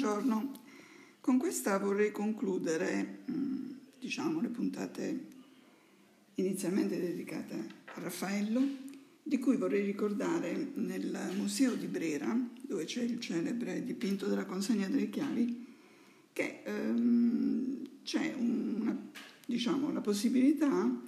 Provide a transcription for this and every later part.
buongiorno. Con questa vorrei concludere, mm, diciamo, le puntate inizialmente dedicate a Raffaello, di cui vorrei ricordare nel Museo di Brera, dove c'è il celebre dipinto della consegna delle chiavi, che ehm, c'è una, diciamo, la possibilità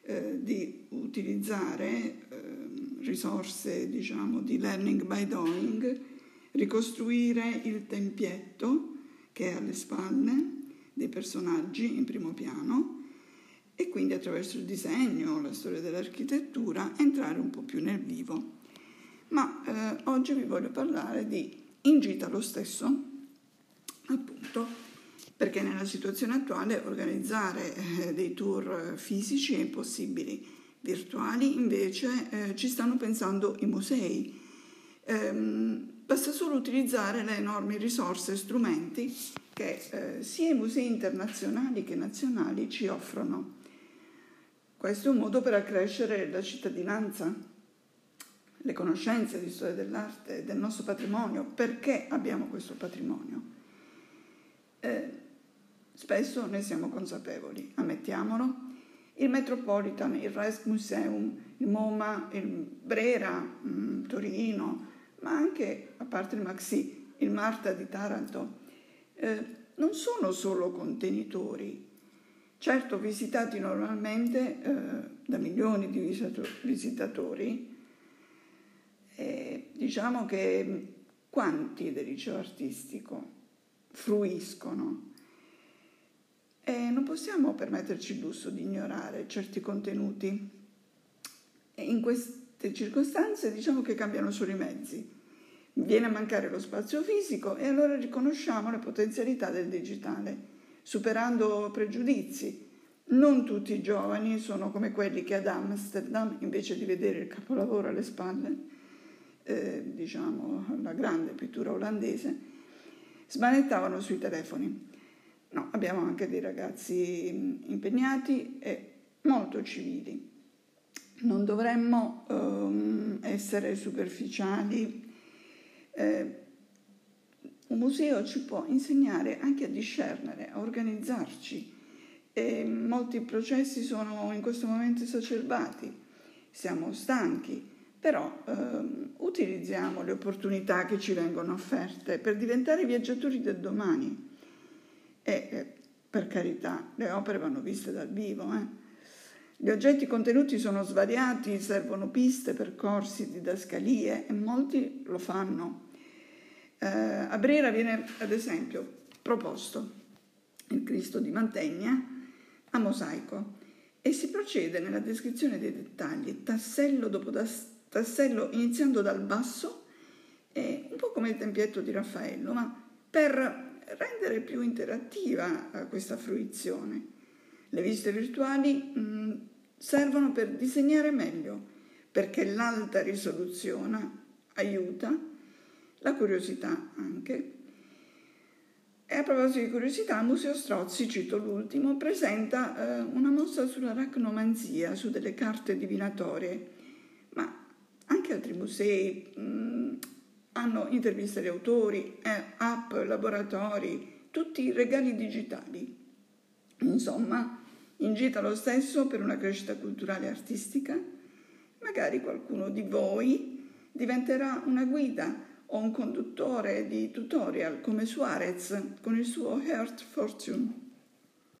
eh, di utilizzare eh, risorse diciamo, di learning by doing, ricostruire il tempietto che è alle spalle dei personaggi in primo piano e quindi attraverso il disegno, la storia dell'architettura, entrare un po' più nel vivo. Ma eh, oggi vi voglio parlare di In gita lo stesso, appunto, perché nella situazione attuale organizzare eh, dei tour fisici è impossibile. Virtuali invece eh, ci stanno pensando i musei. Ehm, basta solo utilizzare le enormi risorse e strumenti che eh, sia i musei internazionali che nazionali ci offrono. Questo è un modo per accrescere la cittadinanza, le conoscenze di storia dell'arte, del nostro patrimonio. Perché abbiamo questo patrimonio? Eh, spesso ne siamo consapevoli, ammettiamolo. Il Metropolitan, il Rijksmuseum, il MoMA, il Brera, mh, mm, Torino, ma anche, a parte il Maxi, il Marta di Taranto, eh, non sono solo contenitori certo visitati normalmente eh, da milioni di visitatori, e diciamo che quanti del liceo artistico fruiscono e non possiamo permetterci il lusso di ignorare certi contenuti. E in queste circostanze diciamo che cambiano solo i mezzi. Viene a mancare lo spazio fisico e allora riconosciamo le potenzialità del digitale superando pregiudizi. Non tutti i giovani sono come quelli che ad Amsterdam, invece di vedere il capolavoro alle spalle, eh, diciamo la grande pittura olandese, smanettavano sui telefoni. No, abbiamo anche dei ragazzi impegnati e molto civili. Non dovremmo um, essere superficiali. Eh, un museo ci può insegnare anche a discernere, a organizzarci. E molti processi sono in questo momento esacerbati, siamo stanchi, però ehm, utilizziamo le opportunità che ci vengono offerte per diventare viaggiatori del domani. E eh, per carità, le opere vanno viste dal vivo. Eh? Gli oggetti contenuti sono svariati, servono piste, percorsi, didascalie e molti lo fanno. Eh, a Brera viene ad esempio proposto. Il Cristo di Mantegna a mosaico. E si procede nella descrizione dei dettagli, tassello dopo tassello, iniziando dal basso, eh, un po' come il tempietto di Raffaello, ma per rendere più interattiva eh, questa fruizione. Le visite virtuali mh, mm, servono per disegnare meglio, perché l'alta risoluzione aiuta la curiosità anche. E a proposito di curiosità, Museo Strozzi, cito l'ultimo, presenta eh, una mostra sulla racnomanzia, su delle carte divinatorie, ma anche altri musei mh, mm, hanno interviste agli autori, eh, app, laboratori, tutti regali digitali. Insomma, ingita lo stesso per una crescita culturale e artistica. Magari qualcuno di voi diventerà una guida o un conduttore di tutorial come Suarez con il suo Heart Fortune.